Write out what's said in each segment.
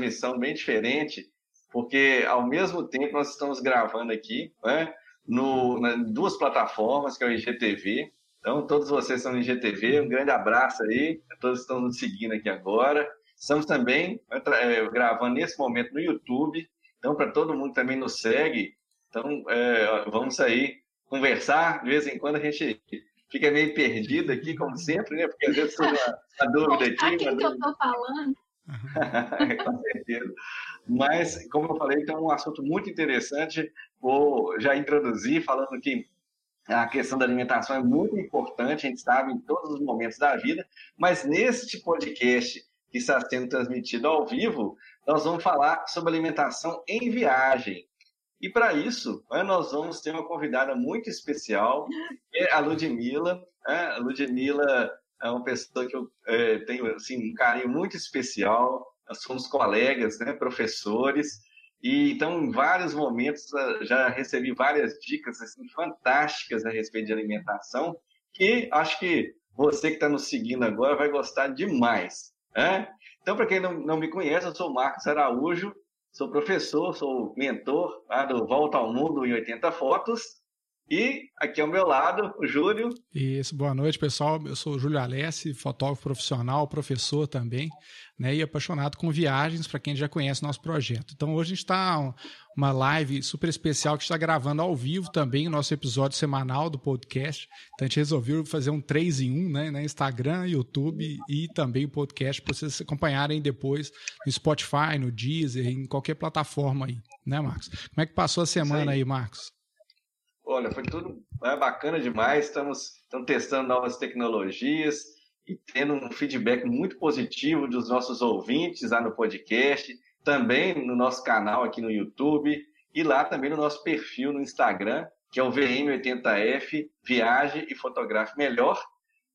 transmissão bem diferente, porque ao mesmo tempo nós estamos gravando aqui, né, no, nas duas plataformas, que é o IGTV. Então, todos vocês estão no IGTV, um grande abraço aí, todos estão nos seguindo aqui agora. Estamos também é, gravando nesse momento no YouTube, então, para todo mundo também nos segue, então é, vamos aí conversar, de vez em quando a gente fica meio perdido aqui, como sempre, né? Porque às vezes tem uma, uma dúvida aqui. A quem que eu estou falando? Com certeza. Mas, como eu falei, então é um assunto muito interessante. Vou já introduzir falando que a questão da alimentação é muito importante, a gente sabe, em todos os momentos da vida, mas neste podcast que está sendo transmitido ao vivo, nós vamos falar sobre alimentação em viagem. E para isso, né, nós vamos ter uma convidada muito especial, que é a Ludmilla. Né? A Ludmilla é uma pessoa que eu é, tenho assim, um carinho muito especial. Nós somos colegas, né, professores, e então em vários momentos ah, já recebi várias dicas assim, fantásticas a respeito de alimentação, que acho que você que está nos seguindo agora vai gostar demais. Né? Então, para quem não, não me conhece, eu sou Marcos Araújo, Sou professor, sou mentor lá do Volta ao Mundo em 80 Fotos. E aqui ao meu lado, o Júlio. Isso, boa noite, pessoal. Eu sou o Júlio Alessi, fotógrafo profissional, professor também, né? E apaixonado com viagens, para quem já conhece nosso projeto. Então, hoje a gente está uma live super especial que está gravando ao vivo também o nosso episódio semanal do podcast. Então, a gente resolveu fazer um 3 em 1, né? né Instagram, YouTube e também o podcast para vocês acompanharem depois no Spotify, no Deezer, em qualquer plataforma aí, né, Marcos? Como é que passou a semana aí. aí, Marcos? Olha, foi tudo é, bacana demais. Estamos, estamos testando novas tecnologias e tendo um feedback muito positivo dos nossos ouvintes lá no podcast, também no nosso canal aqui no YouTube e lá também no nosso perfil no Instagram, que é o VM80F Viagem e Fotografe Melhor.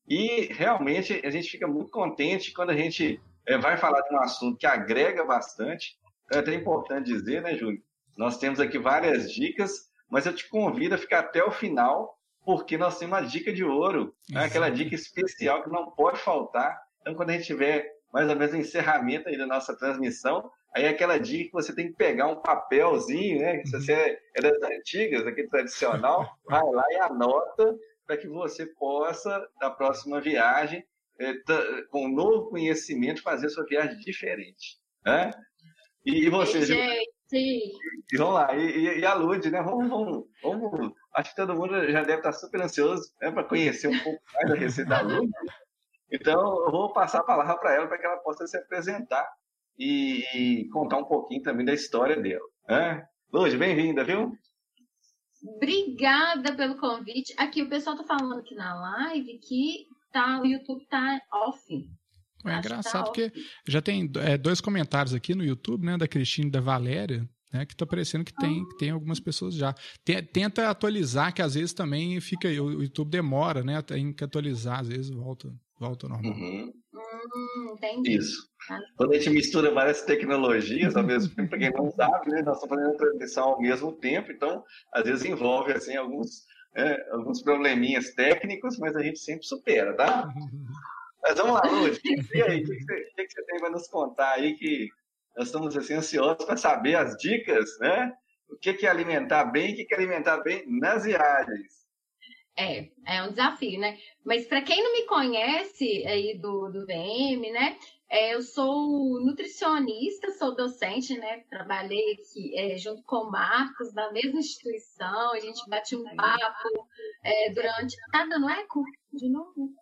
E realmente a gente fica muito contente quando a gente é, vai falar de um assunto que agrega bastante. É até importante dizer, né, Júlio? Nós temos aqui várias dicas mas eu te convido a ficar até o final, porque nós temos uma dica de ouro, né? aquela dica especial que não pode faltar. Então, quando a gente tiver mais ou menos o encerramento aí da nossa transmissão, aí é aquela dica que você tem que pegar um papelzinho, né? Se você é, é das antigas, aquele tradicional, vai lá e anota para que você possa, na próxima viagem, é, com um novo conhecimento, fazer sua viagem diferente. Né? E, e você, Gente, Sim. E vamos lá, e, e, a Lud, né? Vamos, vamos, vamos, Acho que todo mundo já deve estar super ansioso né, para conhecer um pouco mais da receita da Lud. Então, eu vou passar a palavra para ela para que ela possa se apresentar e, e, contar um pouquinho também da história dela. Né? Lud, bem-vinda, viu? Obrigada pelo convite. Aqui o pessoal está falando aqui na live que tá, o YouTube está off. É engraçado tá porque já tem é, dois comentários aqui no YouTube, né, da Cristina e da Valéria, né, que tá parecendo que tem, que tem algumas pessoas já. Tenta atualizar, que às vezes também fica, o YouTube demora, né, tem que atualizar, às vezes volta, volta normal. Uhum. Hum, entendi. Isso. Ah. Quando a gente mistura várias tecnologias ao mesmo tempo, para quem não sabe, né, nós estamos fazendo a transmissão ao mesmo tempo, então às vezes envolve assim alguns, é, alguns probleminhas técnicos, mas a gente sempre supera, tá? Mas vamos lá, Lúcio. E aí, o que, que, você tem para nos contar aí que nós estamos assim, ansiosos para saber as dicas, né? O que, que é alimentar bem e o que, que é alimentar bem nas viagens. É, é um desafio, né? Mas para quem não me conhece aí do, do VM, né? É, eu sou nutricionista, sou docente, né? Trabalhei aqui é, junto com o Marcos na mesma instituição, a gente bate um papo é, durante. Tá dando eco? De novo?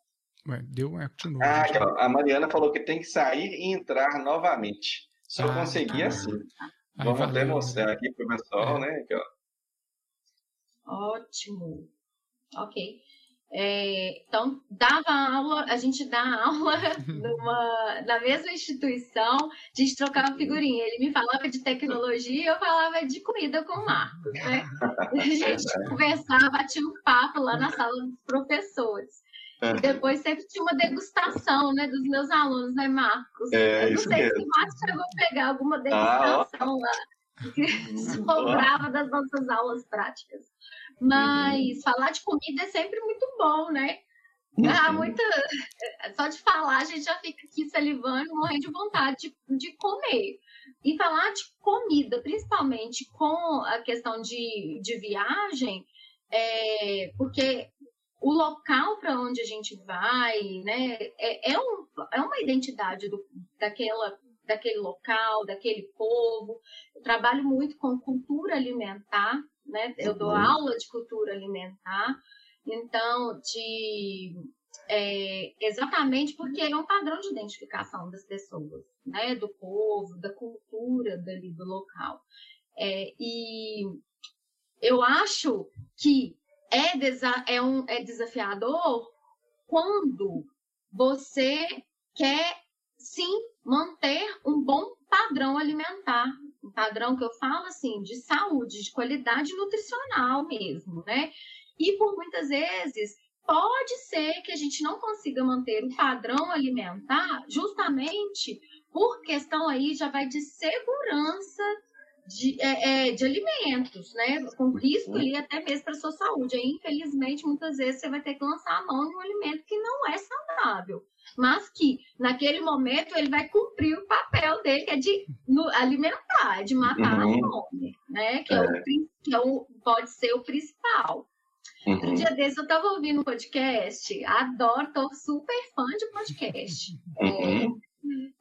Ué, deu um eco de novo. Ah, a Mariana falou que tem que sair e entrar novamente. Se ah, eu conseguir tá. assim. Aí Vamos valeu, até mostrar aqui para o pessoal, é. né? Aqui, Ótimo. Ok. É, então, dava aula, a gente dá aula numa, na mesma instituição, a gente trocava figurinha. Ele me falava de tecnologia, eu falava de comida com o Marcos, né? A gente conversava, batia um papo lá na sala dos professores. E depois sempre tinha uma degustação, né, dos meus alunos, né, Marcos? É, eu não sei mesmo. se o Marcos chegou a pegar alguma degustação ah, lá que sobrava das nossas aulas práticas. Mas uhum. falar de comida é sempre muito bom, né? Ah, muita... Só de falar, a gente já fica aqui salivando, morrendo de vontade de, de comer. E falar de comida, principalmente com a questão de, de viagem, é, porque o local para onde a gente vai, né, é, é, um, é uma identidade do, daquela, daquele local, daquele povo. Eu trabalho muito com cultura alimentar, né? Eu dou uhum. aula de cultura alimentar. Então, de é, exatamente porque é um padrão de identificação das pessoas, né, do povo, da cultura dali do local. É, e eu acho que é, desa é, um, é desafiador quando você quer sim manter um bom padrão alimentar, um padrão que eu falo assim de saúde, de qualidade nutricional mesmo, né? E por muitas vezes pode ser que a gente não consiga manter o padrão alimentar justamente por questão aí já vai de segurança de, é, é, de alimentos, né? Com risco ali até mesmo para a sua saúde. Aí, infelizmente, muitas vezes você vai ter que lançar a mão em um alimento que não é saudável. Mas que, naquele momento, ele vai cumprir o papel dele, que é de no, alimentar, de matar uhum. a fome, né? Que, é. É o, que é o, pode ser o principal. Uhum. Um dia desses eu estava ouvindo um podcast, adoro, tô super fã de podcast. Uhum. É,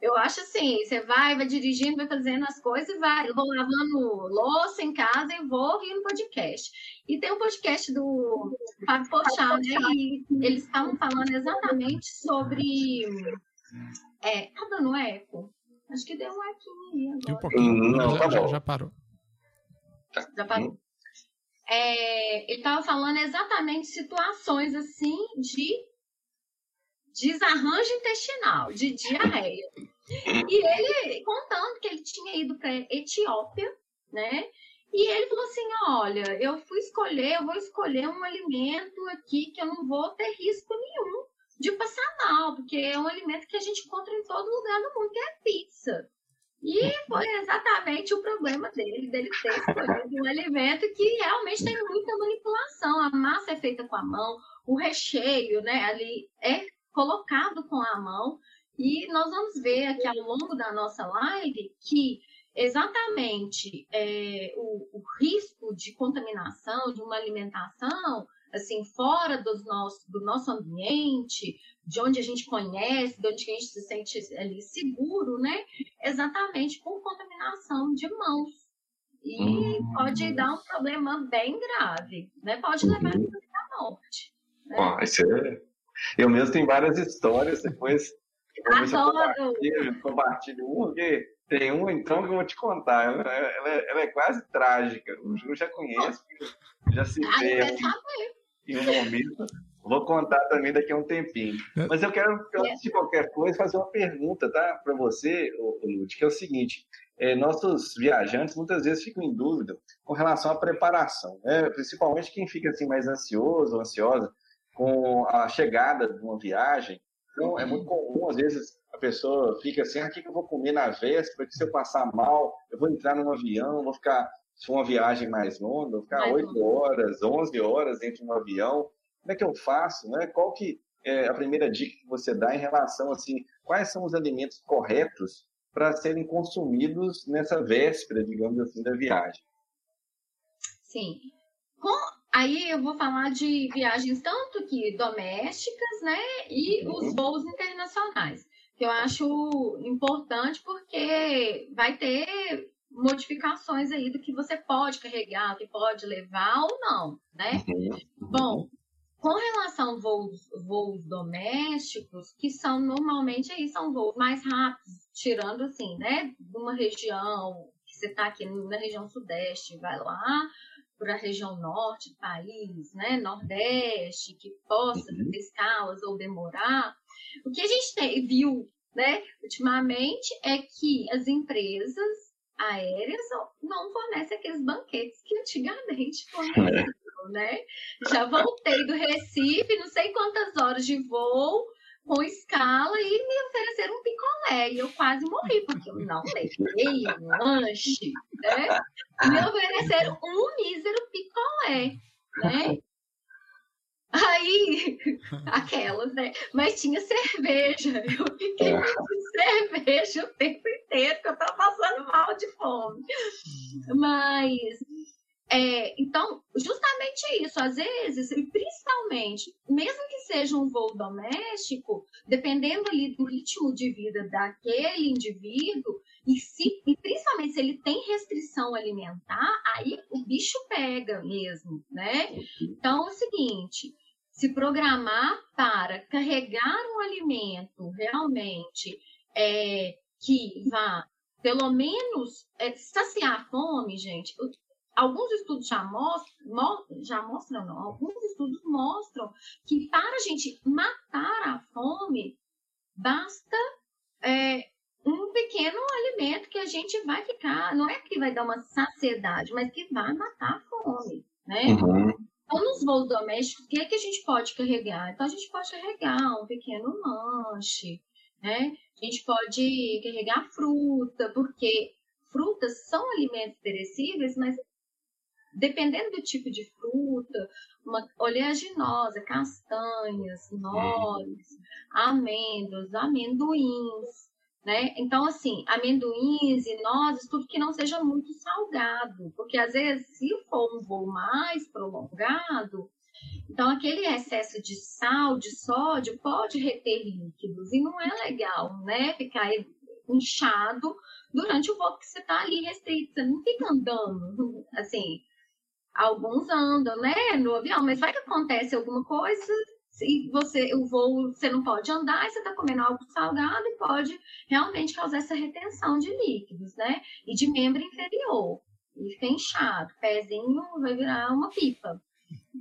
eu acho assim, você vai, vai dirigindo, vai fazendo as coisas e vai. Eu vou lavando louça em casa e vou ouvindo podcast. E tem um podcast do Fábio Pochá, né? E eles estavam falando exatamente sobre. É, tá dando eco? Acho que deu um equinho aí agora. Um pouquinho. Não, tá já, já, parou. Já parou. É, ele estava falando exatamente situações assim de desarranjo intestinal, de diarreia. E ele contando que ele tinha ido para Etiópia, né? E ele falou assim: olha, eu fui escolher, eu vou escolher um alimento aqui que eu não vou ter risco nenhum de passar mal, porque é um alimento que a gente encontra em todo lugar do mundo, que é pizza. E foi exatamente o problema dele, dele ter escolhido um alimento que realmente tem muita manipulação. A massa é feita com a mão, o recheio, né, ali é colocado com a mão. E nós vamos ver aqui ao longo da nossa live que exatamente é, o, o, risco de contaminação de uma alimentação assim fora dos nosso, do nosso ambiente, de onde a gente conhece, de onde a gente se sente ali seguro, né? Exatamente por contaminação de mãos. E hum. pode dar um problema bem grave, né? Pode levar uhum. à morte. Né? Ah, isso é eu mesmo tenho várias histórias, depois eu compartilho, uma, porque tem uma então que eu vou te contar. Ela, ela, ela é quase trágica. O Ju já conhece, já se vê em um momento. Vou contar também daqui a um tempinho. É. Mas eu quero, antes de qualquer coisa, fazer uma pergunta tá, para você, Lud, que é o seguinte. É, nossos viajantes muitas vezes ficam em dúvida com relação à preparação, né? principalmente quem fica assim mais ansioso ou ansiosa com a chegada de uma viagem. Então, é muito comum, às vezes, a pessoa fica assim, ah, o que eu vou comer na véspera, que se eu passar mal, eu vou entrar num avião, vou ficar, se for uma viagem mais longa, vou ficar oito horas, onze horas dentro de um avião, como é que eu faço, né? Qual que é a primeira dica que você dá em relação, assim, quais são os alimentos corretos para serem consumidos nessa véspera, digamos assim, da viagem? Sim. Com Aí eu vou falar de viagens tanto que domésticas, né, e os uhum. voos internacionais, que eu acho importante porque vai ter modificações aí do que você pode carregar, que pode levar ou não, né? Uhum. Bom, com relação a voos, voos domésticos, que são normalmente aí são voos mais rápidos, tirando assim, né, de uma região que você está aqui na região sudeste, vai lá, para a região norte do país, né, nordeste, que possa uhum. ter escalas ou demorar, o que a gente tem, viu né, ultimamente é que as empresas aéreas não fornecem aqueles banquetes que antigamente forneciam, né? Já voltei do Recife, não sei quantas horas de voo, com escala e me ofereceram um picolé. E eu quase morri, porque eu não levei um lanche, né? Me ofereceram um mísero picolé, né? Aí, aquelas, né? Mas tinha cerveja. Eu fiquei é. com cerveja o tempo inteiro, porque eu tava passando mal de fome. Mas, é, então, justamente isso. Às vezes, e principalmente, mesmo que seja um voo doméstico, dependendo ali do ritmo de vida daquele indivíduo, e, se, e principalmente se ele tem restrição alimentar, aí o bicho pega mesmo, né? Então, é o seguinte, se programar para carregar um alimento realmente é, que vá, pelo menos, é, saciar a fome, gente. Alguns estudos já mostram, já mostram, não, alguns estudos mostram que para a gente matar a fome, basta é, um pequeno alimento que a gente vai ficar, não é que vai dar uma saciedade, mas que vai matar a fome, né? Uhum. Então, nos voos domésticos, o que, é que a gente pode carregar? Então, a gente pode carregar um pequeno lanche, né? A gente pode carregar fruta, porque frutas são alimentos perecíveis, mas dependendo do tipo de fruta, uma oleaginosa, castanhas, nozes, amêndoas, amendoins, né? Então, assim, amendoins e nozes, tudo que não seja muito salgado, porque às vezes, se for um voo mais prolongado, então aquele excesso de sal, de sódio, pode reter líquidos, e não é legal, né? Ficar inchado durante o voo que você está ali restrito, você não fica andando, assim, alguns andam, né, no avião, mas vai que acontece alguma coisa, se você o voo você não pode andar, e você está comendo algo salgado e pode realmente causar essa retenção de líquidos, né? E de membro inferior. E fica inchado, pezinho vai virar uma pipa.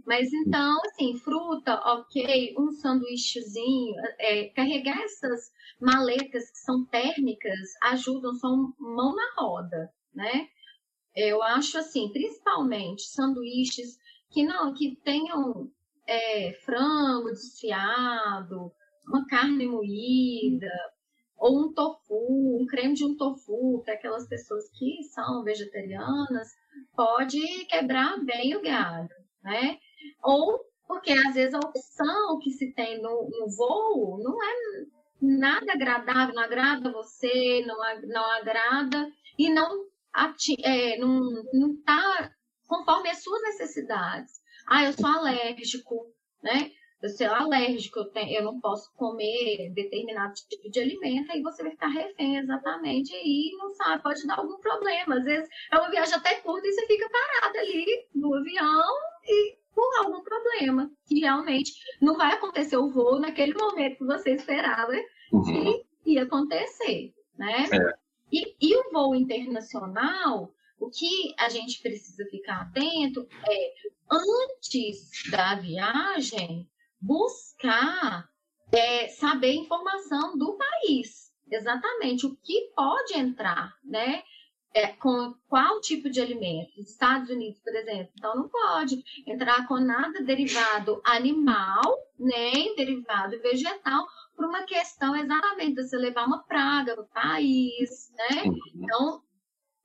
Mas então, assim, fruta, ok, um sanduíchezinho, é, carregar essas maletas que são térmicas ajudam, são mão na roda, né? Eu acho assim, principalmente sanduíches que não, que tenham é, frango desfiado, uma carne moída, ou um tofu, um creme de um tofu, para aquelas pessoas que são vegetarianas, pode quebrar bem o galho, né? Ou porque às vezes a opção que se tem no, no voo não é nada agradável, não agrada você, não, não agrada e não é, não está conforme as suas necessidades. Ah, eu sou alérgico, né? Eu sou alérgico, eu, tenho, eu não posso comer determinado tipo de alimento, aí você vai ficar refém exatamente e não sabe, pode dar algum problema. Às vezes é uma viagem até curta e você fica parado ali no avião e por algum problema, que realmente não vai acontecer o voo naquele momento que você esperava uhum. que ia acontecer, né? É. E, e o voo internacional, o que a gente precisa ficar atento é, antes da viagem, buscar é, saber informação do país. Exatamente o que pode entrar, né? É, com qual tipo de alimento? Estados Unidos, por exemplo, então não pode entrar com nada derivado animal, nem derivado vegetal, por uma questão exatamente de você levar uma praga para o país, né? Então,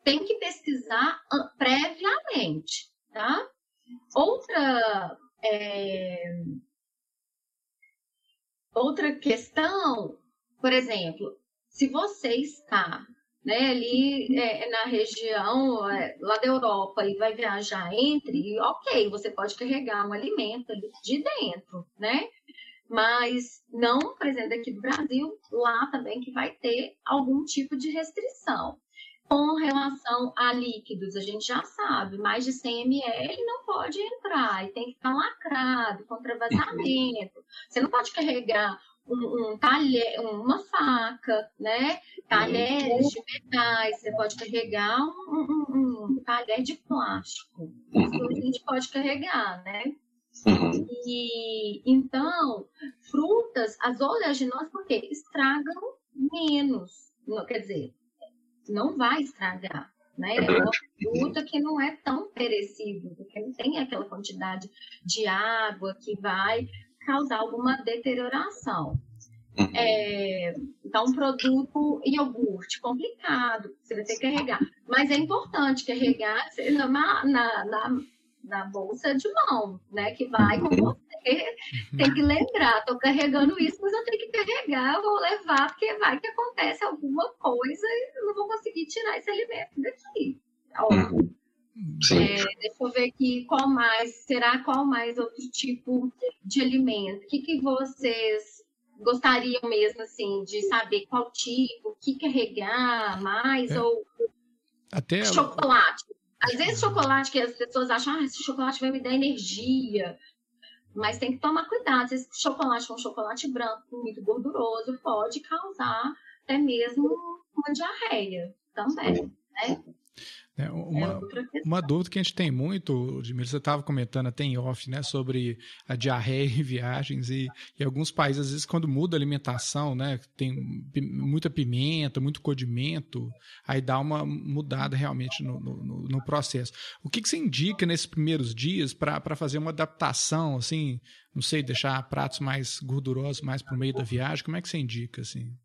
tem que pesquisar ah, previamente, tá? Outra, é, outra questão, por exemplo, se você está né, ali é, na região é, lá da Europa e vai viajar entre, ok, você pode carregar um alimento de dentro, né? Mas não, por exemplo, aqui do Brasil, lá também que vai ter algum tipo de restrição. Com relação a líquidos, a gente já sabe, mais de 100 ml não pode entrar e tem que estar lacrado contra vazamento. Você não pode carregar um, um talher, uma faca, né? Talheres de metais, você pode carregar um, um, um talher de plástico. Isso a gente pode carregar, né? Uhum. E então, frutas, as oleaginosas, porque estragam menos. Não, quer dizer, não vai estragar. Né? É, é uma fruta que não é tão perecível, porque não tem aquela quantidade de água que vai causar alguma deterioração. Uhum. É, então, um produto iogurte complicado, você vai ter que carregar. Mas é importante carregar na, na, na na bolsa de mão, né? Que vai com uhum. você. Tem que lembrar, tô carregando isso, mas eu tenho que carregar, vou levar, porque vai que acontece alguma coisa e eu não vou conseguir tirar esse alimento daqui. Uhum. É, deixa eu ver aqui qual mais, será qual mais outro tipo de alimento? O que, que vocês gostariam mesmo assim de saber qual tipo, o que carregar mais é. ou até chocolate. Às vezes chocolate que as pessoas acham, ah, esse chocolate vai me dar energia. Mas tem que tomar cuidado. Esse chocolate um chocolate branco, muito gorduroso, pode causar até mesmo uma diarreia também, né? É, uma, uma dúvida que a gente tem muito, Edmir, você estava comentando até em off, né, sobre a diarreia em viagens e, e alguns países, às vezes, quando muda a alimentação, né, tem muita pimenta, muito condimento, aí dá uma mudada realmente no, no, no processo. O que, que você indica nesses primeiros dias para fazer uma adaptação, assim, não sei, deixar pratos mais gordurosos mais para o meio da viagem? Como é que você indica, assim?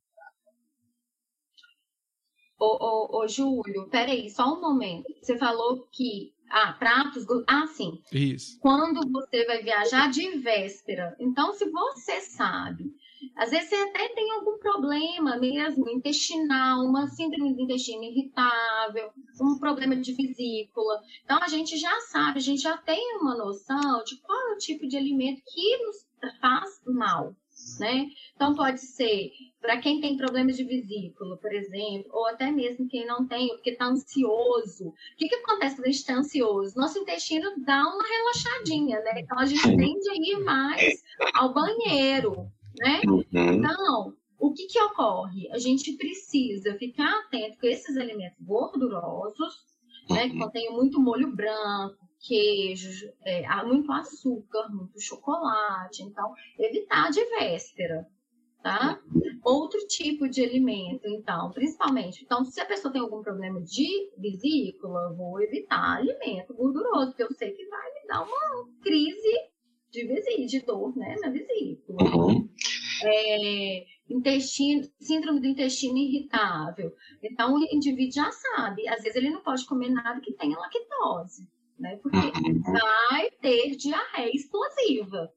Ô, ô, ô, Júlio, peraí, só um momento. Você falou que. Ah, pratos. Ah, sim. Isso. Quando você vai viajar de véspera. Então, se você sabe, às vezes você até tem algum problema mesmo intestinal, uma síndrome do intestino irritável, um problema de vesícula. Então, a gente já sabe, a gente já tem uma noção de qual é o tipo de alimento que nos faz mal né? Então pode ser para quem tem problemas de vesícula, por exemplo, ou até mesmo quem não tem, porque está ansioso. O que, que acontece quando a gente está ansioso? Nosso intestino dá uma relaxadinha, né? Então a gente tende a ir mais ao banheiro, né? Uhum. Então, o que, que ocorre? A gente precisa ficar atento com esses alimentos gordurosos, né? Que uhum. contêm muito molho branco, queijo, é, muito açúcar, muito chocolate. Então, evitar de véspera, tá? Outro tipo de alimento, então, principalmente. Então, se a pessoa tem algum problema de vesícula, vou evitar alimento gorduroso, porque eu sei que vai me dar uma crise de vesícula, de dor, né, na vesícula. Uhum. É, intestino, síndrome do intestino irritável. Então, o indivíduo já sabe, às vezes ele não pode comer nada que tenha lactose né? Porque uhum. vai ter diarreia explosiva,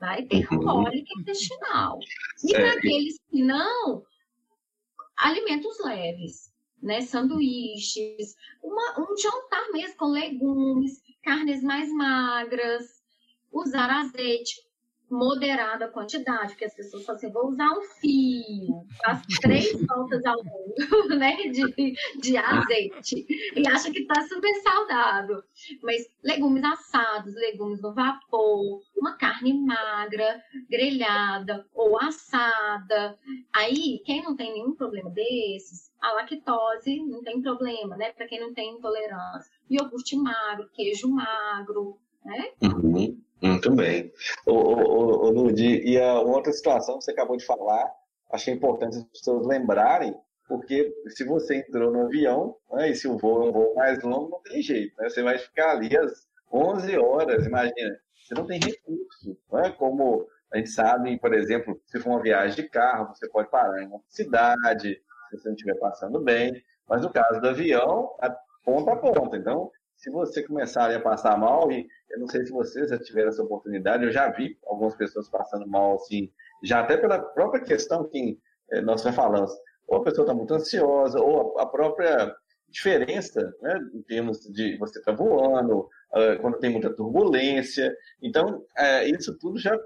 vai ter uhum. cólica intestinal. E para aqueles que não, alimentos leves, né? Sanduíches, uma, um jantar mesmo com legumes, carnes mais magras, usar azeite moderada quantidade, porque as pessoas falam assim, vou usar um fio, faz três voltas ao mundo, né, de, de azeite, e acha que está super saudável. Mas legumes assados, legumes no vapor, uma carne magra, grelhada ou assada. Aí, quem não tem nenhum problema desses, a lactose não tem problema, né, para quem não tem intolerância. Iogurte magro, queijo magro, né? Uhum. Muito bem. O, o, o, Ludi, e a outra situação que você acabou de falar, achei importante as pessoas lembrarem, porque se você entrou no avião, né, e se o voo é um voo mais longo, não tem jeito, né? Você vai ficar ali às 11 horas, imagina. Você não tem recurso, né? Como a gente sabe, por exemplo, se for uma viagem de carro, você pode parar em uma cidade, se você não estiver passando bem, mas no caso do avião, a ponta a ponta. Então, se você começar a passar mal, e eu não sei se vocês já tiveram essa oportunidade, eu já vi algumas pessoas passando mal, assim, já até pela própria questão que eh, nós já falamos, ou a pessoa está muito ansiosa, ou a própria diferença, né, em termos de você estar tá voando, uh, quando tem muita turbulência. Então, uh, isso tudo já,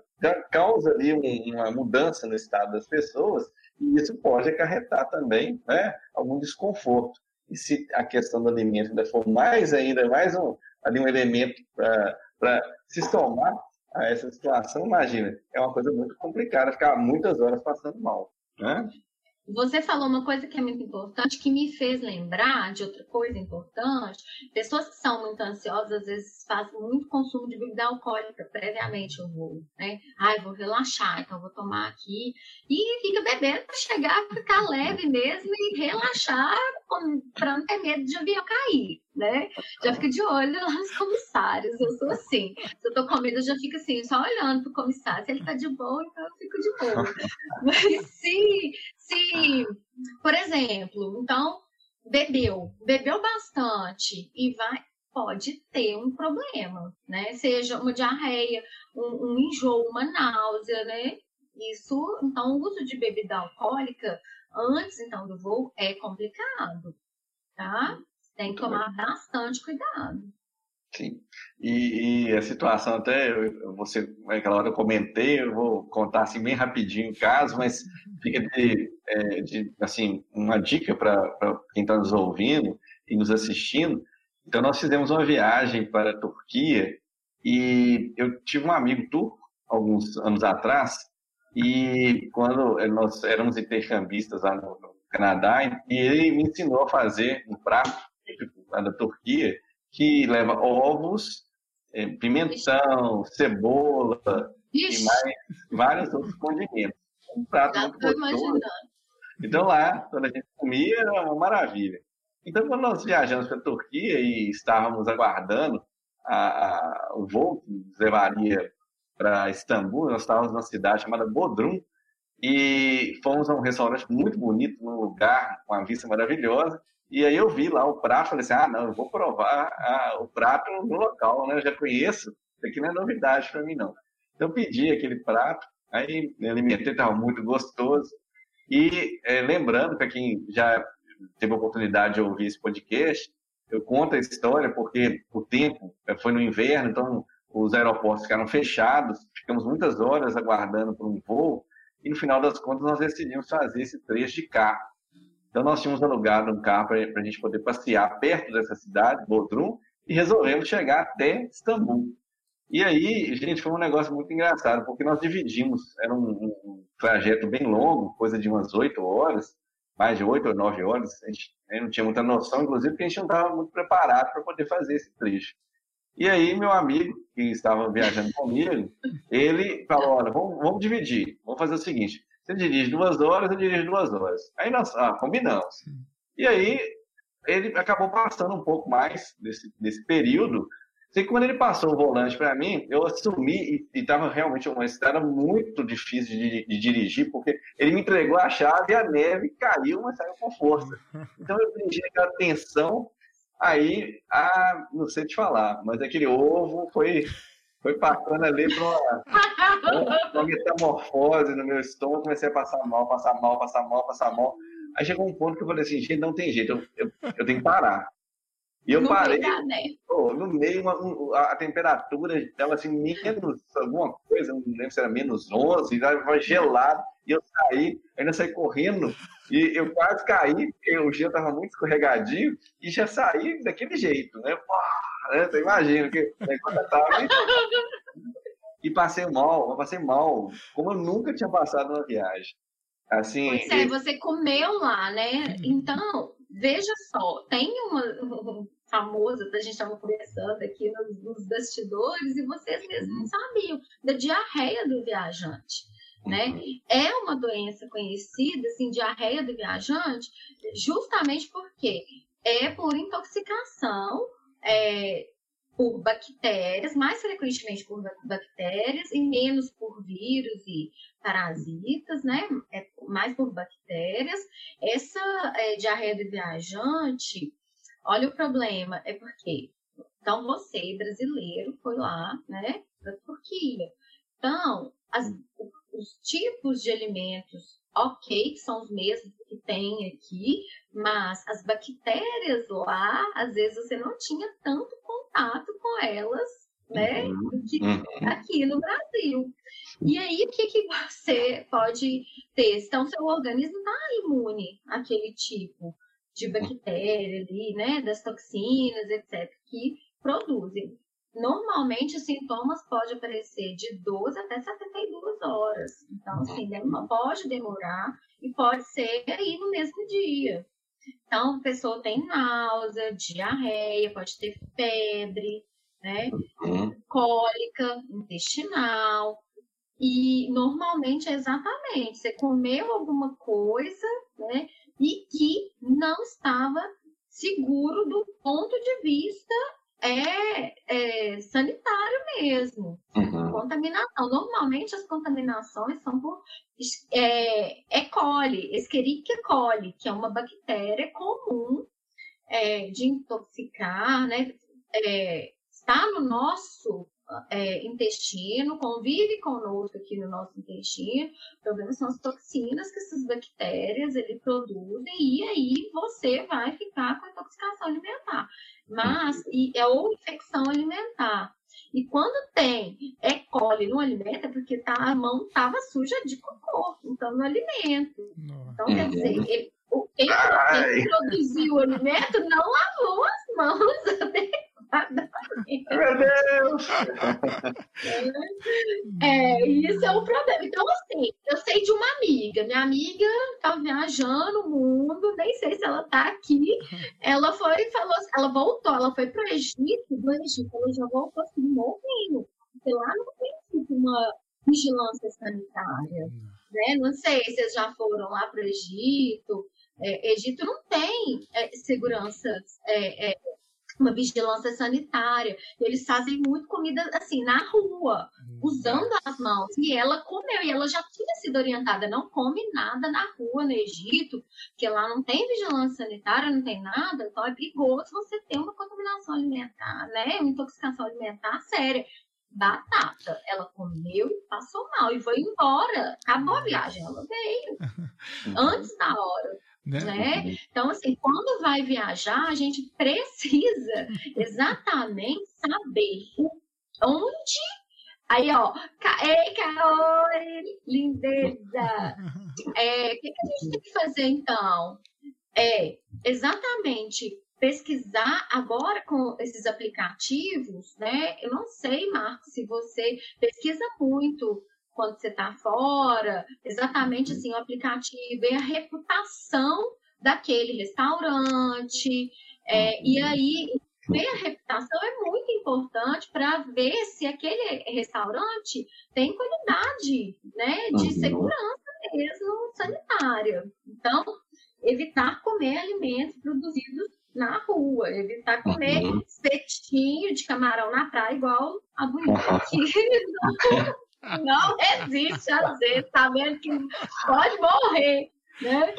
causa ali um, uma mudança no estado das pessoas, e isso pode acarretar também né, algum desconforto. E se a questão do alimento ainda for mais ainda, mais um, ali um elemento para se somar a essa situação, imagina, é uma coisa muito complicada ficar muitas horas passando mal. Né? Você falou uma coisa que é muito importante, que me fez lembrar de outra coisa importante. Pessoas que são muito ansiosas, às vezes fazem muito consumo de bebida alcoólica previamente ao voo, né? Ai, vou relaxar, então vou tomar aqui. E fica bebendo para chegar, ficar leve mesmo e relaxar para não ter medo de avião cair, né? Já fica de olho lá nos comissários. Eu sou assim. Se eu tô comendo, eu já fico assim, só olhando pro comissário. Se ele tá de boa, então eu fico de boa. Mas se, se, por exemplo, então, bebeu, bebeu bastante e vai. pode ter um problema, né? Seja uma diarreia, um, um enjoo, uma náusea, né? Isso, então, o uso de bebida alcoólica antes, então, do voo é complicado, tá? Tem que tomar bastante cuidado. Sim. E, e, a situação até, você, naquela hora eu comentei, eu vou contar assim bem rapidinho o caso, mas fica de, é, de assim, uma dica para quem está nos ouvindo e nos assistindo. Então, nós fizemos uma viagem para a Turquia e eu tive um amigo turco, alguns anos atrás, e quando nós éramos intercambistas lá no, no Canadá, e ele me ensinou a fazer um prato lá da Turquia que leva ovos, é, pimentão, cebola Ixi. e mais vários outros condimentos. Um prato Já muito gostoso. Então lá, quando a gente comia, era uma maravilha. Então, quando nós viajamos para a Turquia e estávamos aguardando a, a, o voo que nos levaria para Istambul, nós estávamos numa cidade chamada Bodrum, e fomos a um restaurante muito bonito, num lugar com uma vista maravilhosa, e aí eu vi lá o prato, falei assim, ah, não, eu vou provar ah, o prato no local, né? Eu já conheço, isso aqui não é novidade para mim, não. Então eu pedi aquele prato, aí me alimentei, estava muito gostoso. E é, lembrando, para quem já teve a oportunidade de ouvir esse podcast, eu conto a história porque o tempo é, foi no inverno, então os aeroportos ficaram fechados, ficamos muitas horas aguardando por um voo, e no final das contas nós decidimos fazer esse trecho de carro. Então, nós tínhamos alugado um carro para a gente poder passear perto dessa cidade, Bodrum, e resolvemos chegar até Istambul. E aí, gente, foi um negócio muito engraçado, porque nós dividimos, era um, um trajeto bem longo, coisa de umas oito horas, mais de oito ou nove horas, a gente, não tinha muita noção, inclusive porque a gente não estava muito preparado para poder fazer esse trecho. E aí, meu amigo, que estava viajando comigo, ele falou: olha, vamos, vamos dividir, vamos fazer o seguinte: você dirige duas horas, eu dirijo duas horas. Aí nós ah, combinamos. E aí ele acabou passando um pouco mais desse, desse período. Sei que quando ele passou o volante para mim, eu assumi e estava realmente uma estrada muito difícil de, de, dirigir, porque ele me entregou a chave e a neve caiu, mas saiu com força. Então eu dirigi aquela tensão, aí, ah, não sei te falar, mas aquele ovo foi foi passando ali para uma, uma, metamorfose no meu estômago, comecei a passar mal, passar mal, passar mal, passar mal. Aí chegou um ponto que eu falei assim, gente, não tem jeito, eu, eu, eu tenho que parar. E eu parei, né? pô, no meio, uma, a temperatura estava assim, menos alguma coisa, não lembro se era menos 11, estava gelado, e eu saí, ainda saí correndo, e eu quase caí, porque o gelo estava muito escorregadio, e já saí daquele jeito, né? Pô, né? Você imagina que enquanto eu tava, E passei mal, passei mal, como eu nunca tinha passado numa viagem. Assim, pois é, você comeu lá, né? Então, veja só, tem uma famosa, a gente estava conversando aqui nos, nos, bastidores, e vocês mesmos não sabiam, da diarreia do viajante. Né? Uhum. É uma doença conhecida, assim, diarreia do viajante, justamente porque é por intoxicação é, por bactérias, mais frequentemente por bactérias e menos por vírus e parasitas, né? É mais por bactérias. Essa é, diarreia do viajante, olha o problema, é porque então você, brasileiro, foi lá, né, para a Turquia. Então, as, os tipos de alimentos ok, que são os mesmos que tem aqui, mas as bactérias lá, às vezes você não tinha tanto contato elas, né, uhum. que uhum. aqui no Brasil. E aí, o que, que você pode ter? Então, seu organismo está imune àquele tipo de bactéria ali, né, das toxinas, etc., que produzem. Normalmente, os sintomas podem aparecer de 12 até 72 horas. Então, assim, pode demorar e pode ser aí no mesmo dia. Então, a pessoa tem náusea, diarreia, pode ter febre, né? Uhum. Cólica intestinal. E normalmente é exatamente, você comeu alguma coisa, né? E que não estava seguro do ponto de vista é, é sanitário mesmo. Uhum. Contaminação. Normalmente as contaminações são por é, E. coli, Escherichia coli, que é uma bactéria comum é, de intoxicar, né? é, está no nosso é, intestino, convive conosco aqui no nosso intestino. O problema são as toxinas que essas bactérias ele produzem e aí você vai ficar com intoxicação alimentar. Mas e, é ou infecção alimentar. E quando tem E. coli no alimento, é porque tá, a mão estava suja de cocô, então no alimento. Nossa. Então, quer dizer, ele, quem, quem produziu o alimento não lavou as mãos Meu Deus! É, isso é o problema. Então, assim, eu sei de uma amiga. Minha amiga tá viajando o mundo, nem sei se ela tá aqui. Ela foi e falou, ela voltou, ela foi para o Egito, do Egito, ela já voltou assim, morrendo. Porque lá não tem tipo, uma vigilância sanitária. Né? Não sei se vocês já foram lá para o Egito. É, Egito não tem é, segurança é, é uma vigilância sanitária. Eles fazem muito comida assim na rua, hum. usando as mãos. E ela comeu, e ela já tinha sido orientada: não come nada na rua no Egito, porque lá não tem vigilância sanitária, não tem nada, então é perigoso você ter uma contaminação alimentar, né? Uma intoxicação alimentar séria. Batata, ela comeu e passou mal e foi embora. Acabou a viagem, ela veio antes da hora. Né? né? Então, assim, quando vai viajar, a gente precisa exatamente saber onde. Aí, ó, ei, Carol, lindeza! É, o que, que a gente tem que fazer então? É exatamente pesquisar agora com esses aplicativos, né? Eu não sei, Marcos, se você pesquisa muito quando você está fora, exatamente assim, o aplicativo e a reputação daquele restaurante. É, e uhum. aí, ver a reputação é muito importante para ver se aquele restaurante tem qualidade né, de uhum. segurança mesmo sanitária. Então, evitar comer alimentos produzidos na rua, evitar comer uhum. espetinho de camarão na praia, igual a bonita aqui. Não existe às vezes, sabendo que pode morrer, né?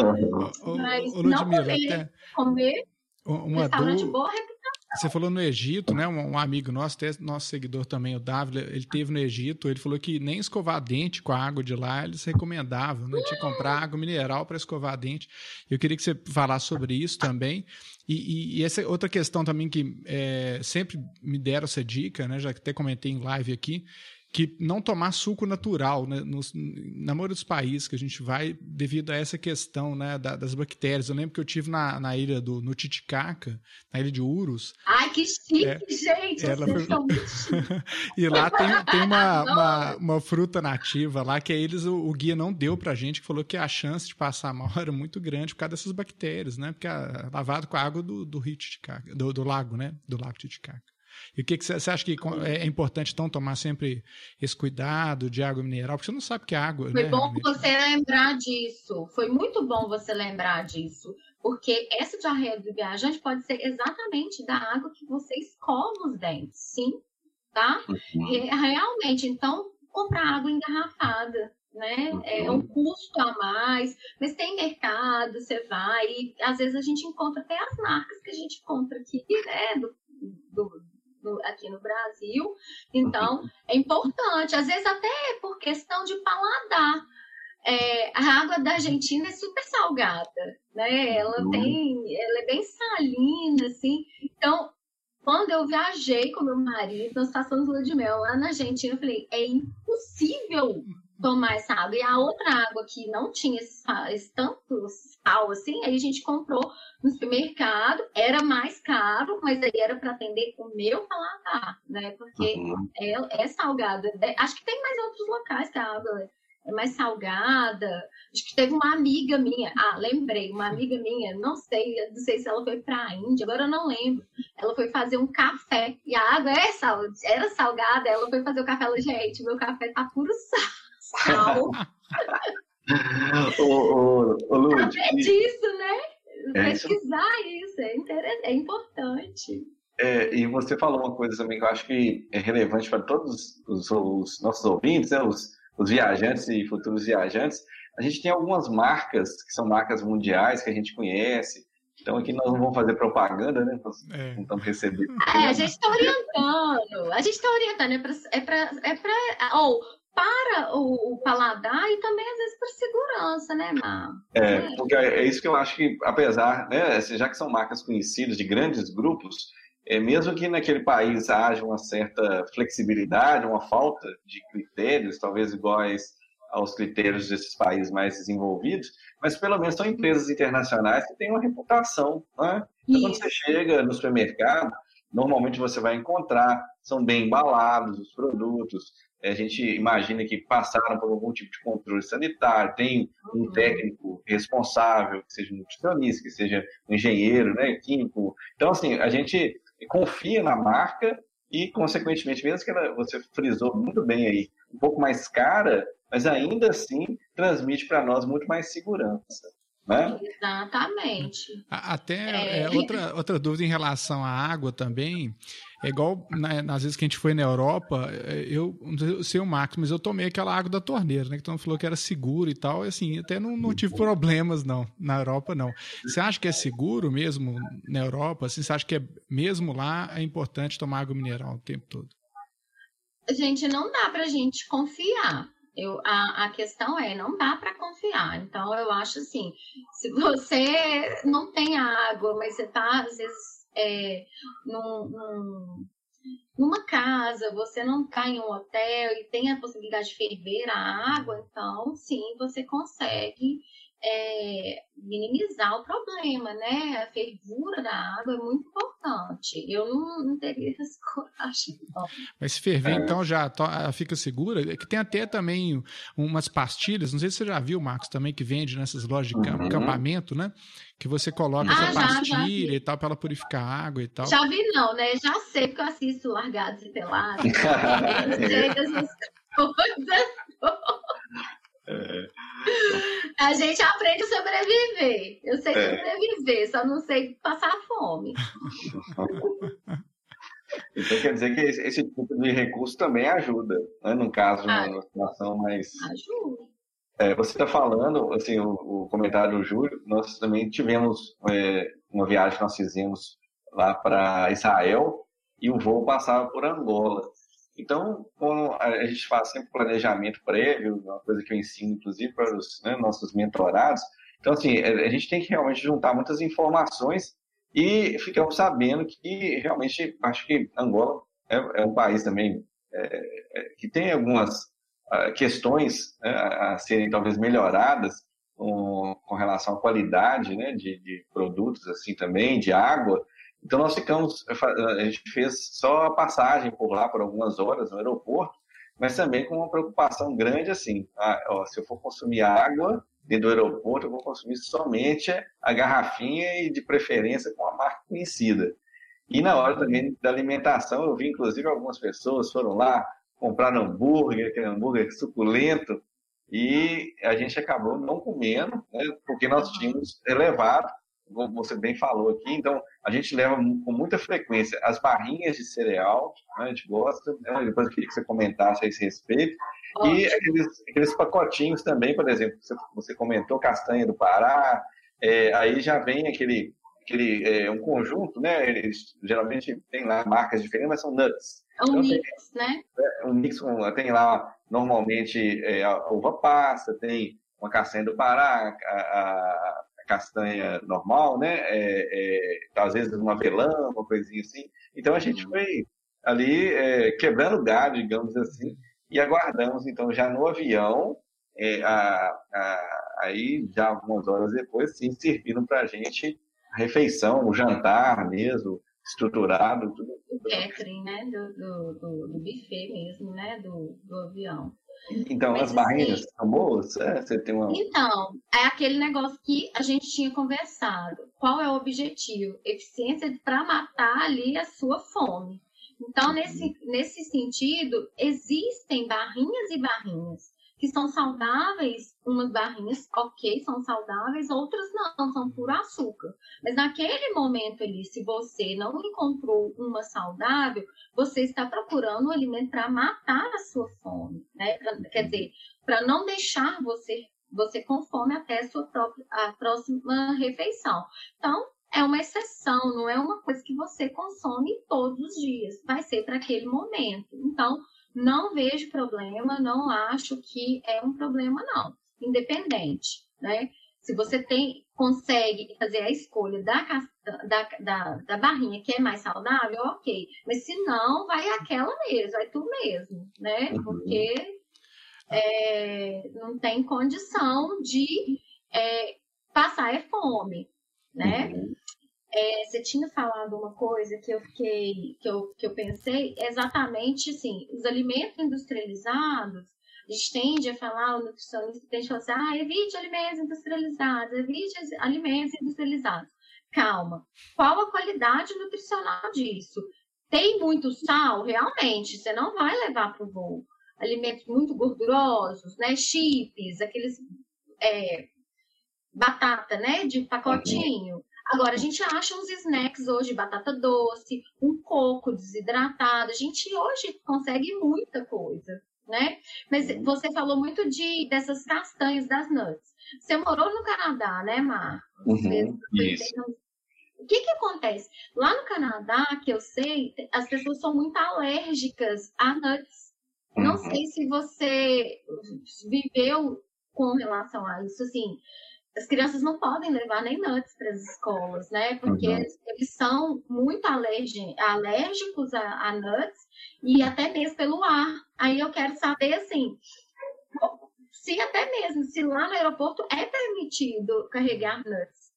Mas o, o, não comer, até... comer uma restaurante do... boa reputação. Você falou no Egito, né? Um, um, amigo nosso, nosso seguidor também, o Davi, ele teve no Egito, ele falou que nem escovar dente com a água de lá eles recomendavam, né? Tinha que comprar água mineral para escovar dente. Eu queria que você falasse sobre isso também. E, e, e essa outra questão também que é, sempre me deram essa dica, né? Já que até comentei em live aqui, que não tomar suco natural né, nos, na maioria dos países que a gente vai devido a essa questão né, da, das bactérias. Eu lembro que eu tive na, na ilha do no Titicaca, na ilha de Urus. Ai, que chique, é, gente! Ela e lá tem, tem uma, uma, uma, fruta nativa lá que eles o, o, guia não deu pra gente, que falou que a chance de passar mal era muito grande por causa dessas bactérias, né? Porque a, lavado com a água do, do rio Titicaca, do, do lago, né? Do lago Titicaca. E o que, que você acha que é importante, então, tomar sempre esse cuidado de água mineral? Porque você não sabe que é água. Foi né, bom você lembrar disso. Foi muito bom você lembrar disso. Porque essa diarreia do viajante pode ser exatamente da água que você escova os dentes, sim? Tá? Realmente. Então, comprar água engarrafada. Né? É um custo a mais, mas tem mercado, você vai, e às vezes a gente encontra até as marcas que a gente compra aqui, né? Do, do, no, aqui no Brasil. Então, é importante, às vezes até por questão de paladar. É, a água da Argentina é super salgada, né? Ela uhum. tem, ela é bem salina, assim. Então, quando eu viajei com meu marido, nós passamos lua de mel lá na Argentina, eu falei, é impossível tomar essa água. E a outra água que não tinha esse, esse tanto sal assim, aí a gente comprou no supermercado, era mais caro, mas aí era para atender o meu paladar, né? Porque uhum. é, é salgada. É, acho que tem mais outros locais que a água é mais salgada. Acho que teve uma amiga minha, ah, lembrei, uma amiga minha, não sei, não sei se ela foi para a Índia, agora eu não lembro. Ela foi fazer um café e a água é sal, era salgada, ela foi fazer o café, ela, gente, meu café tá puro sal. Sal. ô, ô, ô, Lud, é disso, né? É Pesquisar isso, isso é, é importante. É, e você falou uma coisa também que eu acho que é relevante para todos os, os nossos ouvintes, né? os, os viajantes e futuros viajantes. A gente tem algumas marcas que são marcas mundiais que a gente conhece, Então aqui nós não vamos fazer propaganda, né? Nós é. não estamos recebendo. É, a gente está orientando. A gente está orientando. É para. É é ou para o, o, paladar e também às vezes para segurança, né, Mar? É, é, porque é isso que eu acho que, apesar, né, já que são marcas conhecidas de grandes grupos, é, mesmo que naquele país haja uma certa flexibilidade, uma falta de critérios, talvez iguais aos critérios desses países mais desenvolvidos, mas pelo menos são empresas internacionais que têm uma reputação. Né? Então, quando você chega no supermercado, normalmente você vai encontrar, são bem embalados os produtos, a gente imagina que passaram por algum tipo de controle sanitário, tem um uhum. técnico responsável, que seja um nutricionista, que seja um engenheiro, né, químico. Então, assim, a gente confia na marca e, consequentemente, mesmo que ela, você frisou muito bem aí, um pouco mais cara, mas ainda assim transmite para nós muito mais segurança. Né? Exatamente. Até é... É, outra, outra dúvida em relação à água também. É igual né, nas vezes que a gente foi na Europa, é, eu não sei o Max, mas eu tomei aquela água da torneira, né? Que todo mundo falou que era seguro e tal. E assim, até não, não tive problemas, não. Na Europa, não. Você acha que é seguro mesmo na Europa? Assim, você acha que é, mesmo lá é importante tomar água mineral o tempo todo? Gente, não dá pra gente confiar. Eu, a, a questão é, não dá para confiar. Então, eu acho assim, se você não tem água, mas você está, às vezes, é, num, num, numa casa, você não está em um hotel e tem a possibilidade de ferver a água, então, sim, você consegue é, minimizar o problema, né? A fervura da água é muito importante. Eu não, não teria essa coragem, não. Mas se ferver, é. então, já fica segura? É que tem até também umas pastilhas, não sei se você já viu, Marcos, também, que vende nessas lojas de uhum. acampamento, né? Que você coloca ah, essa já, pastilha já e tal, para ela purificar a água e tal. Já vi, não, né? Já sei, porque eu assisto Largados e Pelados. eu sei dessas coisas. É. A gente aprende a sobreviver. Eu sei é. sobreviver, só não sei passar fome. Então quer dizer que esse tipo de recurso também ajuda, né? no caso, ah, numa situação mais. Ajuda. É, você está falando, assim, o, o, comentário do Júlio, nós também tivemos é, uma viagem que nós fizemos lá para Israel e o voo passava por Angola. Então, a gente faz sempre planejamento prévio, uma coisa que eu ensino, inclusive, para os né, nossos mentorados. Então, assim, é, a gente tem que realmente juntar muitas informações e ficamos sabendo que realmente, acho que Angola é, é um país também é, é, que tem algumas uh, questões né, a serem talvez melhoradas com, com relação à qualidade né, de, de produtos, assim, também, de água, então nós ficamos, a gente fez só a passagem por lá por algumas horas no aeroporto, mas também com uma preocupação grande assim, ah, ó, se eu for consumir água dentro do aeroporto, eu vou consumir somente a garrafinha e de preferência com a marca conhecida. E na hora também da alimentação, eu vi inclusive algumas pessoas foram lá comprar hambúrguer, aquele hambúrguer suculento, e a gente acabou não comendo, né, porque nós tínhamos elevado você bem falou aqui, então a gente leva com muita frequência as barrinhas de cereal, né, a gente gosta, né, depois eu queria que você comentasse a esse respeito, Ótimo. e aqueles, aqueles pacotinhos também, por exemplo, você, você comentou castanha do Pará, é, aí já vem aquele, aquele é, um conjunto, né, eles geralmente tem lá marcas diferentes, mas são nuts. É um então, mix, tem, né? É, um mix, tem lá normalmente é, a uva passa, tem uma castanha do Pará, a, a castanha normal, né? É, é, às vezes uma avelã, uma coisinha assim. Então a gente uhum. foi ali é, quebrando galho, digamos assim, e aguardamos então já no avião, é, a, a, aí já algumas horas depois, sim, servindo para a gente a refeição, o jantar mesmo, estruturado, tudo. O catering, né? Do, do, do, do, buffet mesmo, né? Do, do avião. Então, Mas, as barrinhas assim, são boas? É, você tem uma... Então, é aquele negócio que a gente tinha conversado. Qual é o objetivo? Eficiência para matar ali a sua fome. Então, nesse, uhum. nesse sentido, existem barrinhas e barrinhas que são saudáveis, umas barrinhas, ok, são saudáveis, outras não, são puro açúcar. Mas naquele momento ali, se você não encontrou uma saudável, você está procurando um alimento para matar a sua fome, né? Pra, quer dizer, para não deixar você você com fome até a sua própria, a próxima refeição. Então, é uma exceção, não é uma coisa que você consome todos os dias, vai ser para aquele momento. Então, não vejo problema, não acho que é um problema, não. Independente, né? Se você tem, consegue fazer a escolha da, da, da, da, barrinha que é mais saudável, ok. Mas se não, vai aquela mesmo, vai tu mesmo, né? Uhum. Porque é, não tem condição de é, passar é fome, né? Uhum. É, você tinha falado uma coisa que eu fiquei, que eu, que eu pensei, exatamente assim, os alimentos industrializados, a gente tende a falar, o nutricionista tende a falar assim, ah, evite alimentos industrializados, evite alimentos industrializados. Calma, qual a qualidade nutricional disso? Tem muito sal? Realmente, você não vai levar para o voo. Alimentos muito gordurosos, né? Chips, aqueles é, batata, né? De pacotinho. Agora, a gente acha uns snacks hoje, batata doce, um coco desidratado. A gente hoje consegue muita coisa, né? Mas uhum. você falou muito de dessas castanhas das nuts. Você morou no Canadá, né, Marcos? Uhum, isso. O que que acontece? Lá no Canadá, que eu sei, as pessoas são muito alérgicas a nuts. Uhum. Não sei se você viveu com relação a isso, assim, as crianças não podem levar nem nuts para as escolas, né? Porque uhum. eles, são muito alérgicos a, a, nuts e até mesmo pelo ar. Aí eu quero saber, assim, se até mesmo, se lá no aeroporto é permitido carregar nuts.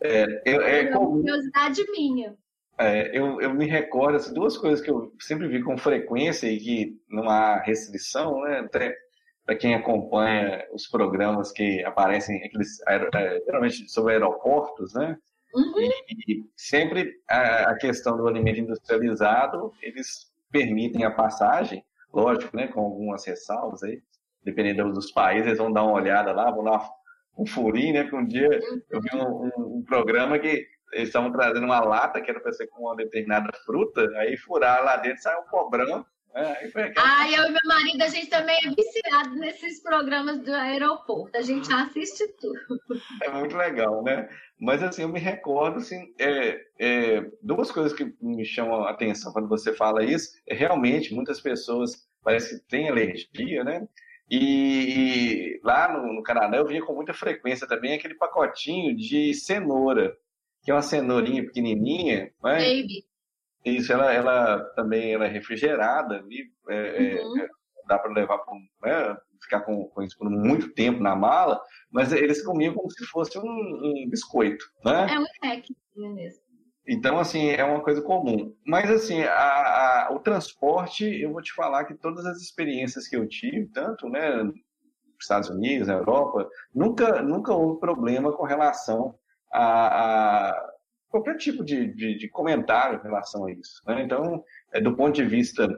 É, eu, é, é uma curiosidade minha. É, eu, eu me recordo, assim, duas coisas que eu sempre vi com frequência e que não há restrição, né? Até para quem acompanha os programas que aparecem, aqueles, é, geralmente sobre aeroportos, né? Uhum. E, e, sempre a, a, questão do alimento industrializado, eles permitem a passagem, lógico, né, com algumas ressalvas aí, dependendo dos países, eles vão dar uma olhada lá, vão dar um furinho, né, porque um dia eu vi um, um, um programa que eles estavam trazendo uma lata que era para ser com uma determinada fruta, aí furar lá dentro sai um cobrão é, ah, eu e meu marido, a gente também é viciado nesses programas do aeroporto. A gente assiste tudo. É muito legal, né? Mas assim, eu me recordo, assim, é, é, duas coisas que me chamam a atenção quando você fala isso. É realmente, muitas pessoas parece que têm alergia, né? E, e lá no, no, Canadá eu via com muita frequência também aquele pacotinho de cenoura, que é uma cenourinha pequenininha. Né? Baby. Isso, ela, ela também ela é refrigerada ali, é, é uhum. é, dá para levar para né, ficar com, com, isso por muito tempo na mala, mas eles comiam como se fosse um, um biscoito, né? É um snack mesmo. Então, assim, é uma coisa comum. Mas, assim, a, a, o transporte, eu vou te falar que todas as experiências que eu tive, tanto, né, nos Estados Unidos, na Europa, nunca, nunca houve problema com relação a, a qualquer tipo de, de, de comentário em relação a isso. Né? Então, é, do ponto de vista,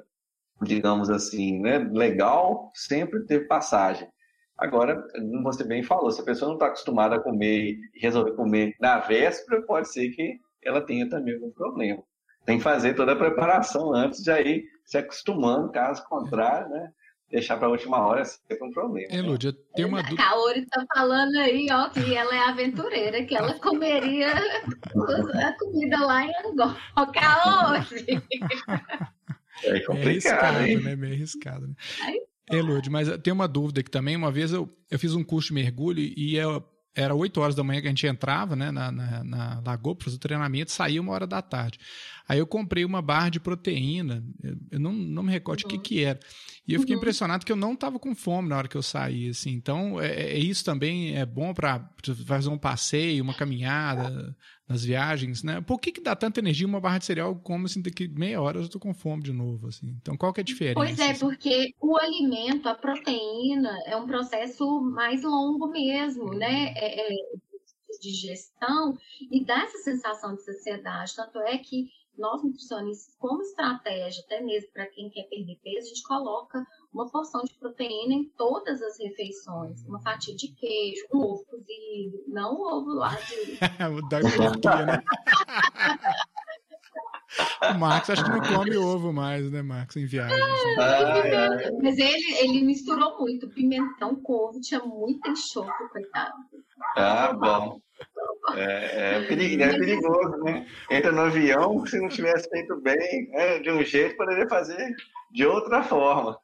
digamos assim, né, legal, sempre teve passagem. Agora, como você bem falou, se a pessoa não está acostumada a comer e resolver comer na véspera, pode ser que ela tenha também algum problema. Tem que fazer toda a preparação antes de aí se acostumando, caso contrário, né? Deixar para a última hora é sempre um problema. É, Lúdia, né? tem uma dúvida. A Kaori está falando aí, ó, que ela é aventureira, que ela comeria a comida lá em Angola. Ó, Kaori! É complicado, é arriscado, né? Meio arriscado, né? Elode, mas tem uma dúvida aqui também. Uma vez eu, eu fiz um curso de mergulho e eu, era 8 horas da manhã que a gente entrava né, na, na, na lagoa para fazer o treinamento, saía uma hora da tarde. Aí eu comprei uma barra de proteína, eu não, não me recordo o uhum. que, que era. E eu fiquei uhum. impressionado que eu não estava com fome na hora que eu saí. Assim. Então, é, é isso também é bom para fazer um passeio, uma caminhada nas viagens, né? Por que, que dá tanta energia uma barra de cereal como assim, daqui meia hora eu estou com fome de novo? Assim? Então, qual que é a diferença? Pois é, assim? porque o alimento, a proteína, é um processo mais longo mesmo, né? É, é digestão e dá essa sensação de saciedade. Tanto é que nós nutricionistas, como estratégia, até mesmo para quem quer perder peso, a gente coloca uma porção de proteína em todas as refeições. Uma fatia de queijo, um ovo cozido, não o ovo lá de. né? O Max acho que não come ovo mais, né, Max, em viagem. Ah, Mas ele, ele misturou muito. Pimentão com ovo, tinha muito enxofre, coitado. Ah, bom. É, é, perigo, é perigoso, né? Entra no avião, se não tivesse feito bem, né, de um jeito, poderia fazer de outra forma.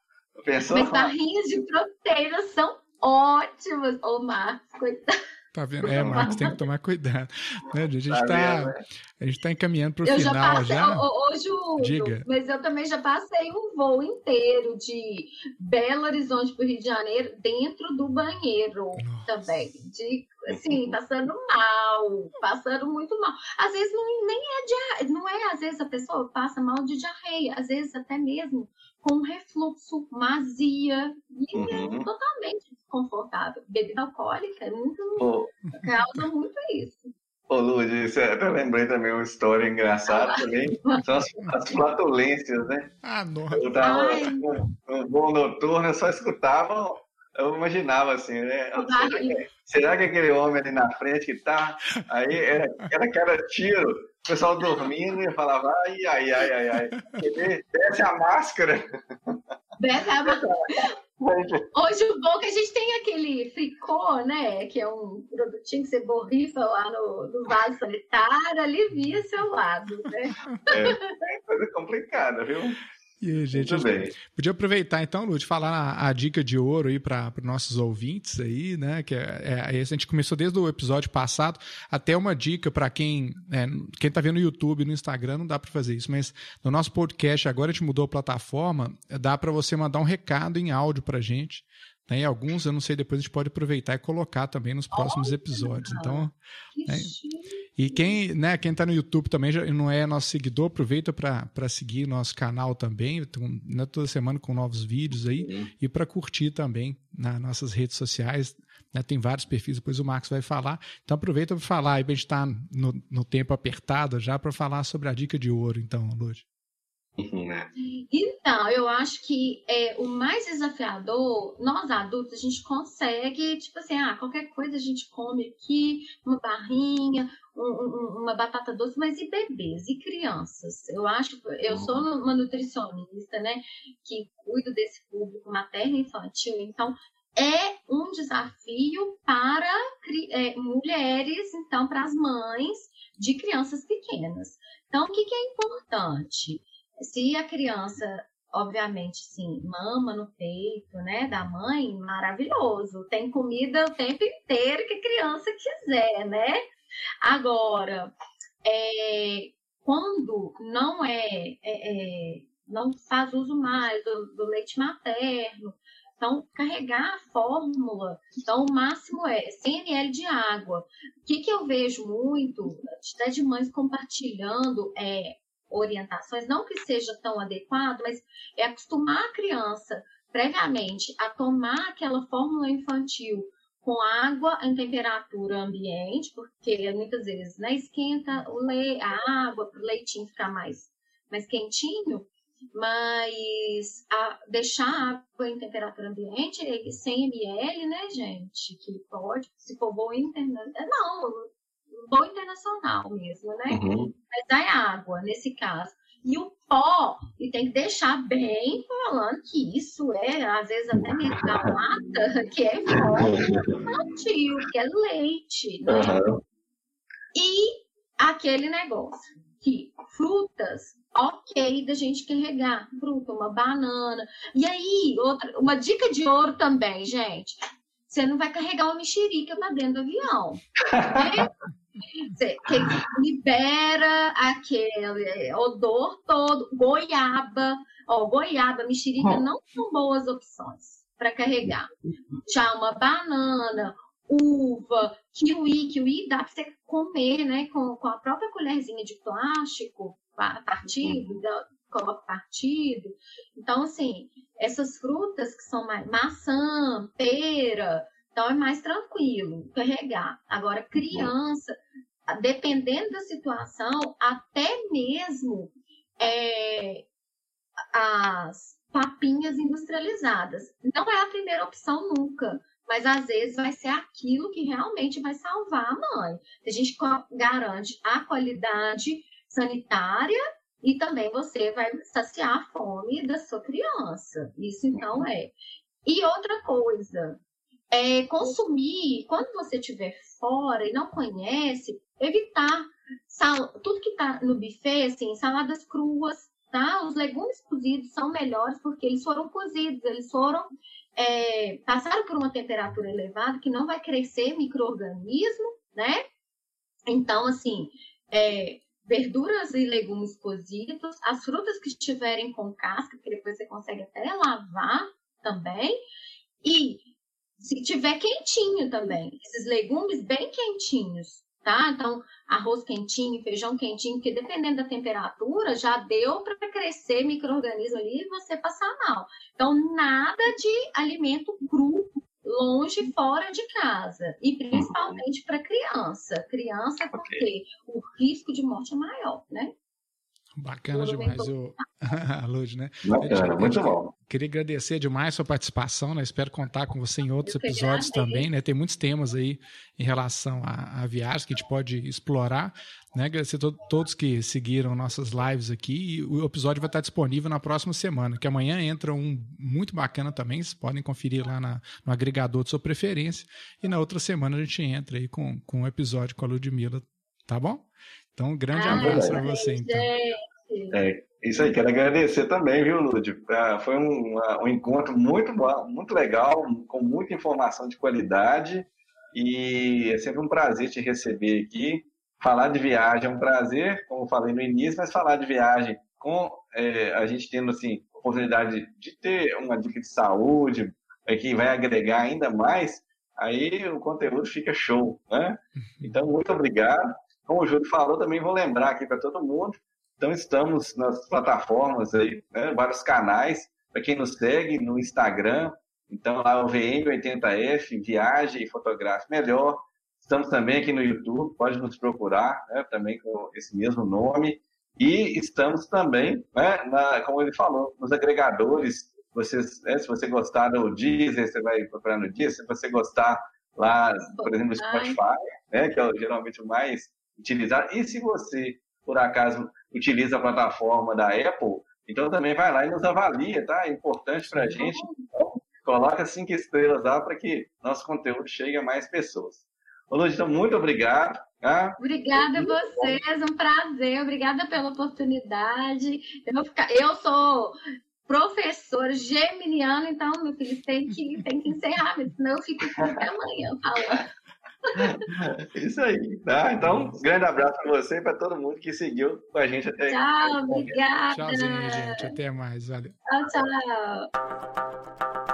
Pensou? Mas barrinhas de proteína são ótimas. Ô, Marcos, coitado. Tá vendo? É, Marcos, tem que tomar cuidado. Né, a gente está tá, né? a gente tá encaminhando para o final já. Passei, já. Hoje, Diga. mas eu também já passei um voo inteiro de Belo Horizonte para o Rio de Janeiro dentro do banheiro Nossa. também. De, assim, passando mal, passando muito mal. Às vezes não, nem é diarreia, não é, às vezes a pessoa passa mal de diarreia, às vezes até mesmo com refluxo, mazia, e é uhum. é totalmente desconfortável. Bebida alcoólica é muito. Oh. causa muito isso. Ô, Lud, eu lembrei também uma história engraçada também. São as, as flatulências, né? Ah, nossa. Eu tava no voo noturno, eu só escutava, eu imaginava assim, né? Será que, será que aquele homem ali na frente que tá? Aí era, era cada tiro o pessoal dormindo e falava, ai, ai, ai, ai, ai. Desce a máscara. Desce a máscara. Hoje o bom é que a gente tem aquele fricô, né? Que é um produtinho que você borrifa lá no, no vaso sanitário, alivia seu lado, né? É, é coisa complicada, viu? E aí, gente, Muito bem. podia aproveitar então, Lúcio, falar a, a, dica de ouro aí para os nossos ouvintes aí, né? Que é, é, a gente começou desde o episódio passado, até uma dica para quem é, quem tá vendo no YouTube, no Instagram, não dá para fazer isso, mas no nosso podcast agora a gente mudou a plataforma, dá para você mandar um recado em áudio para gente. Tem alguns, eu não sei, depois a gente pode aproveitar e colocar também nos próximos episódios. Então, né, e quem né, quem está no YouTube também já não é nosso seguidor, aproveita para seguir nosso canal também, né, toda semana com novos vídeos aí, uhum. e para curtir também nas nossas redes sociais. Né, tem vários perfis, depois o Marcos vai falar. Então aproveita para falar, aí a gente está no, no tempo apertado já para falar sobre a dica de ouro, então, Lúcio. Né? Então, eu acho que é, o mais desafiador, nós adultos, a gente consegue, tipo assim, ah, qualquer coisa a gente come aqui, uma barrinha, um, um, uma batata doce, mas e bebês e crianças? Eu acho, eu sou uhum. uma nutricionista, né, que cuido desse público materno e infantil, então é um desafio para é, mulheres, então, para as mães de crianças pequenas. Então, o que, que é importante? Se a criança, obviamente, sim, mama no peito, né, da mãe, maravilhoso. Tem comida o tempo inteiro que a criança quiser, né? Agora, é, quando não é, é, é, não faz uso mais do, do leite materno, então, carregar a fórmula, então o máximo é 100 ml de água. O que, que eu vejo muito, até de mães compartilhando, é orientações, não que seja tão adequado, mas é acostumar a criança previamente a tomar aquela fórmula infantil com água em temperatura ambiente, porque muitas vezes né, esquenta o le a água para o leitinho ficar mais, mais quentinho, mas a, deixar a água em temperatura ambiente, 100 ml, né, gente? Que pode, se for boa internet. Não, bom internacional mesmo, né? Uhum. Mas é água, nesse caso. E o pó, e tem que deixar bem falando que isso é, às vezes, até mesmo da lata, que é infantil, que é leite, né? Uhum. E aquele negócio, que frutas, ok da gente carregar, fruta, uma banana. E aí, outra, uma dica de ouro também, gente. Você não vai carregar uma mexerica para dentro do avião. Né? Que libera aquele odor todo. Goiaba, ó, goiaba, mexerica não são boas opções para carregar. Já uma banana, uva, kiwi, kiwi dá para você comer, né, com, com a própria colherzinha de plástico, partido, coloca partido. Então, assim, essas frutas que são mais maçã, pera, então é mais tranquilo carregar. Agora, criança, dependendo da situação, até mesmo é, as papinhas industrializadas. Não é a primeira opção nunca, mas às vezes vai ser aquilo que realmente vai salvar a mãe. A gente garante a qualidade sanitária e também você vai saciar a fome da sua criança. Isso então é. E outra coisa, é consumir, quando você tiver fora e não conhece, evitar sal, tudo que está no buffet, assim, saladas cruas, tá? Os legumes cozidos são melhores porque eles foram cozidos, eles foram é, passaram por uma temperatura elevada que não vai crescer microorganismo, né? Então, assim, é, verduras e legumes cozidos, as frutas que estiverem com casca, que depois você consegue até lavar também, e se tiver quentinho também, esses legumes bem quentinhos, tá? Então, arroz quentinho, feijão quentinho, porque dependendo da temperatura, já deu para crescer microorganismo ali e você passar mal. Então, nada de alimento cru longe, fora de casa. E principalmente para criança. Criança, porque okay. o risco de morte é maior, né? Bacana demais, o Lud, né? Bacana, muito bom. Queria agradecer demais a sua participação, né? Espero contar com você em outros episódios também, né? Tem muitos temas aí em relação a, a viagens que a gente pode explorar, né? Agradecer a to todos que seguiram nossas lives aqui e o episódio vai estar disponível na próxima semana, que amanhã entra um muito bacana também, vocês podem conferir lá na, no agregador de sua preferência e na outra semana a gente entra aí com, com um episódio com a Ludmilla, tá bom? Então, um grande ah, abraço para você. Então. É, isso aí, quero agradecer também, viu, Lúdio? É, foi um, um encontro muito, muito legal, com muita informação de qualidade e é sempre um prazer te receber aqui. Falar de viagem é um prazer, como falei no início, mas falar de viagem com é, a gente tendo assim oportunidade de ter uma dica de saúde é, que vai agregar ainda mais, aí o conteúdo fica show, né? Então, muito obrigado. Como o Júlio falou, também vou lembrar aqui para todo mundo. Então, estamos nas plataformas aí, né, vários canais. Para quem nos segue no Instagram, então lá o VM80F, Viagem Fotográfica Melhor. Estamos também aqui no YouTube, pode nos procurar, né, também com esse mesmo nome. E estamos também, né, na, como ele falou, nos agregadores. Vocês, né, se você gostar do Deezer, você vai procurar no Deezer. Se você gostar lá, por exemplo, do Spotify, né, que é geralmente o mais utilizar. E se você, por acaso, utiliza a plataforma da Apple, então também vai lá e nos avalia, tá? É importante para a gente. Então, coloca cinco estrelas lá para que nosso conteúdo chegue a mais pessoas. Ô, então, muito obrigado. Tá? Obrigada a vocês, um prazer. Obrigada pela oportunidade. Eu, ficar, eu sou professora geminiana, então, meu filho, tem que, tem que encerrar, senão eu fico até amanhã falando. Isso aí, tá? Então, um grande abraço para você e para todo mundo que seguiu com a gente até Tchau, obrigada. Tchauzinho, gente. Até mais. Valeu. Tchau, tchau.